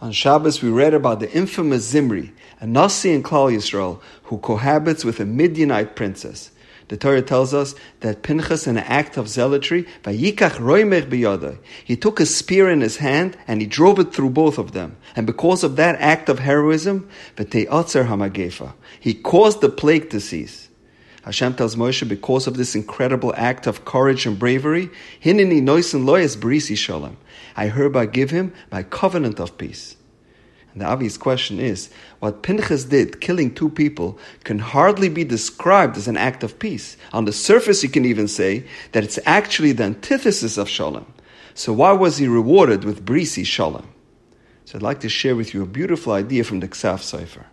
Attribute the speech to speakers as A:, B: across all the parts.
A: On Shabbos, we read about the infamous Zimri, a Nasi in Klal Yisrael, who cohabits with a Midianite princess. The Torah tells us that Pinchas, in an act of zealotry, he took a spear in his hand and he drove it through both of them. And because of that act of heroism, he caused the plague to cease. Hashem tells Moshe, because of this incredible act of courage and bravery, Hinini noisen loyes brisi shalom. I hereby give him my covenant of peace. And the obvious question is, what Pinchas did, killing two people, can hardly be described as an act of peace. On the surface, you can even say that it's actually the antithesis of shalom. So why was he rewarded with brisi shalom? So I'd like to share with you a beautiful idea from the Ksav Sofer.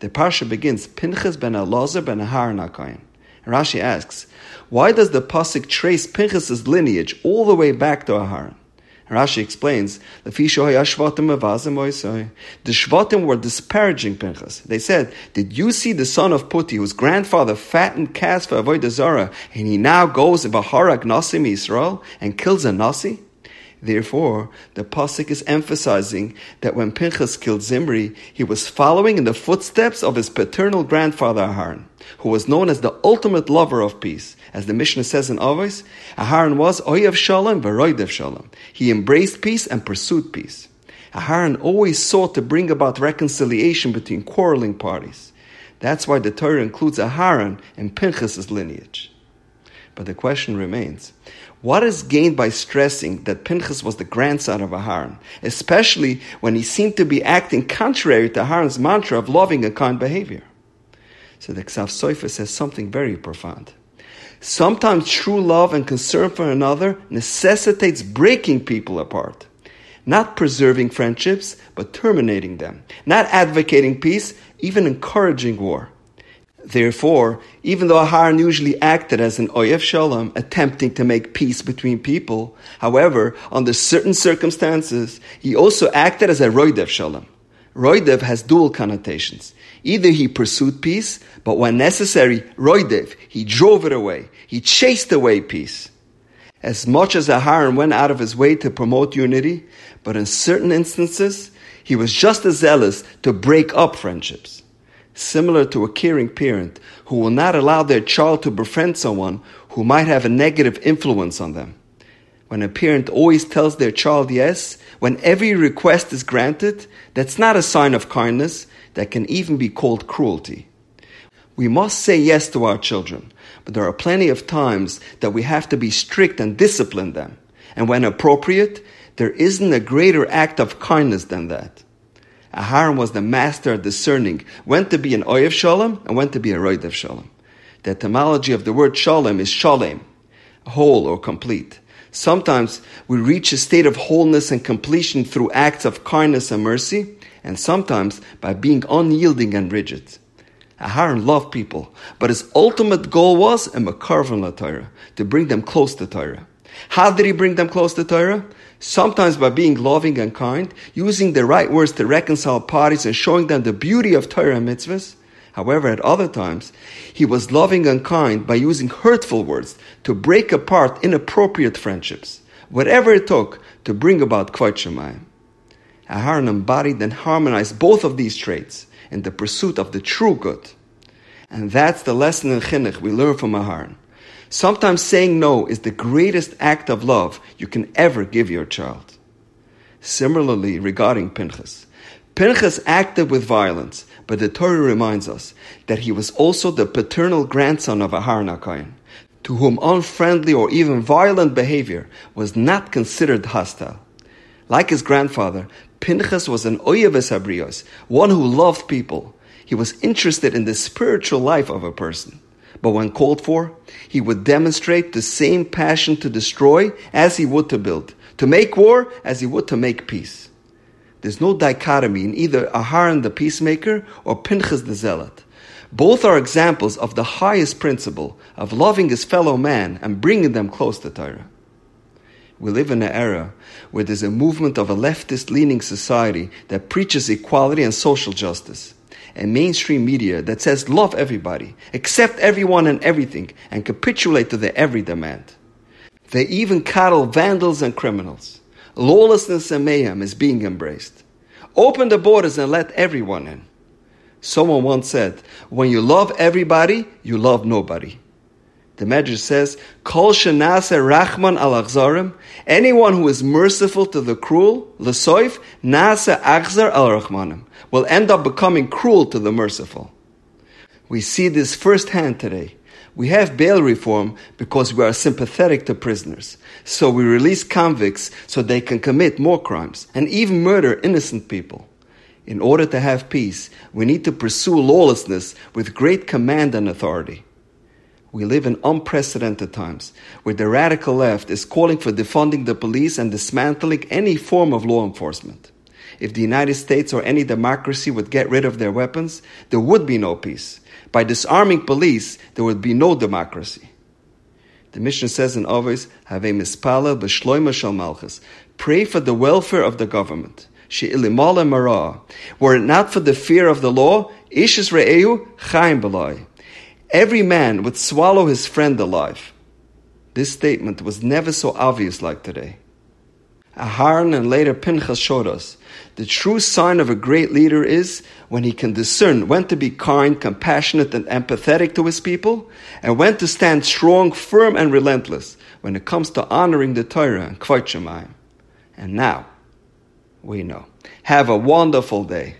A: The parsha begins, Pinchas ben Elazar ben Aharon HaKoyin. Rashi asks, why does the pasuk trace Pinchas's lineage all the way back to Aharon? Rashi explains, the Shvatim were disparaging Pinchas. They said, Did you see the son of Puti, whose grandfather fattened calves for Avodah Zarah, and he now goes Vaharag Nasim Israel and kills a Nasi? Therefore, the pasuk is emphasizing that when Pinchas killed Zimri, he was following in the footsteps of his paternal grandfather Aharon, who was known as the ultimate lover of peace. As the Mishnah says in Avos, Aharon was Oyev Shalom v'Roidev Shalom. He embraced peace and pursued peace. Aharon always sought to bring about reconciliation between quarreling parties. That's why the Torah includes Aharon in Pinchas' lineage. But the question remains what is gained by stressing that Pinchas was the grandson of Aharon, especially when he seemed to be acting contrary to Aharon's mantra of loving and kind behavior? So the Ksav Sofer says something very profound. Sometimes true love and concern for another necessitates breaking people apart. Not preserving friendships, but terminating them. Not advocating peace, even encouraging war. Therefore, even though Aharon usually acted as an Oyev Shalom, attempting to make peace between people, however, under certain circumstances, he also acted as a Roidev Shalom. Roidev has dual connotations. Either he pursued peace, but when necessary, Roidev, he drove it away. He chased away peace. As much as Aharon went out of his way to promote unity, but in certain instances, he was just as zealous to break up friendships similar to a caring parent who will not allow their child to befriend someone who might have a negative influence on them. When a parent always tells their child yes, when every request is granted, that's not a sign of kindness, that can even be called cruelty. We must say yes to our children, but there are plenty of times that we have to be strict and discipline them. And when appropriate, there isn't a greater act of kindness than that. Aharon was the master of discerning when to be an Oyev Shalom and when to be a Roidev Shalom. The etymology of the word Shalom is Shalem, whole or complete. Sometimes we reach a state of wholeness and completion through acts of kindness and mercy, and sometimes by being unyielding and rigid. Aharon loved people, but his ultimate goal was a makarvan Torah, to bring them close to Torah. How did he bring them close to Torah? Sometimes by being loving and kind, using the right words to reconcile parties and showing them the beauty of Torah and mitzvahs. However, at other times, he was loving and kind by using hurtful words to break apart inappropriate friendships, whatever it took to bring about Kvod Shamayim. Aharon embodied and harmonized both of these traits in the pursuit of the true good. And that's the lesson in Chinuch we learn from Aharon. Sometimes saying no is the greatest act of love you can ever give your child. Similarly, regarding Pinchas, Pinchas acted with violence, but the Torah reminds us that he was also the paternal grandson of Aharon HaKoyin, to whom unfriendly or even violent behavior was not considered hostile. Like his grandfather, Pinchas was an oyeves habrios, one who loved people. He was interested in the spiritual life of a person. But when called for, he would demonstrate the same passion to destroy as he would to build, to make war as he would to make peace. There's no dichotomy in either Aharon the peacemaker or Pinchas the zealot. Both are examples of the highest principle of loving his fellow man and bringing them close to Torah. We live in an era where there's a movement of a leftist leaning society that preaches equality and social justice and mainstream media that says love everybody, accept everyone and everything, and capitulate to their every demand. They even coddle vandals and criminals. Lawlessness and mayhem is being embraced. Open the borders and let everyone in. Someone once said, when you love everybody, you love nobody. The Medrash says, Kol shenase rachman al achzarim, anyone who is merciful to the cruel, lesoif, nase achzar al rachmanim, will end up becoming cruel to the merciful. We see this firsthand today. We have bail reform because we are sympathetic to prisoners. So we release convicts so they can commit more crimes and even murder innocent people. In order to have peace, we need to pursue lawlessness with great command and authority. We live in unprecedented times where the radical left is calling for defunding the police and dismantling any form of law enforcement. If the United States or any democracy would get rid of their weapons, there would be no peace. By disarming police, there would be no democracy. The Mishnah says in Avos, Have mispala b'shloima shal malchus. Pray for the welfare of the government. She'ilimala mara. Were it not for the fear of the law, ishis re'ehu chaim b'lai every man would swallow his friend alive. This statement was never so obvious like today. Aharon and later Pinchas showed us the true sign of a great leader is when he can discern when to be kind, compassionate, and empathetic to his people, and when to stand strong, firm, and relentless when it comes to honoring the Torah and Kvot And now, we know. Have a wonderful day.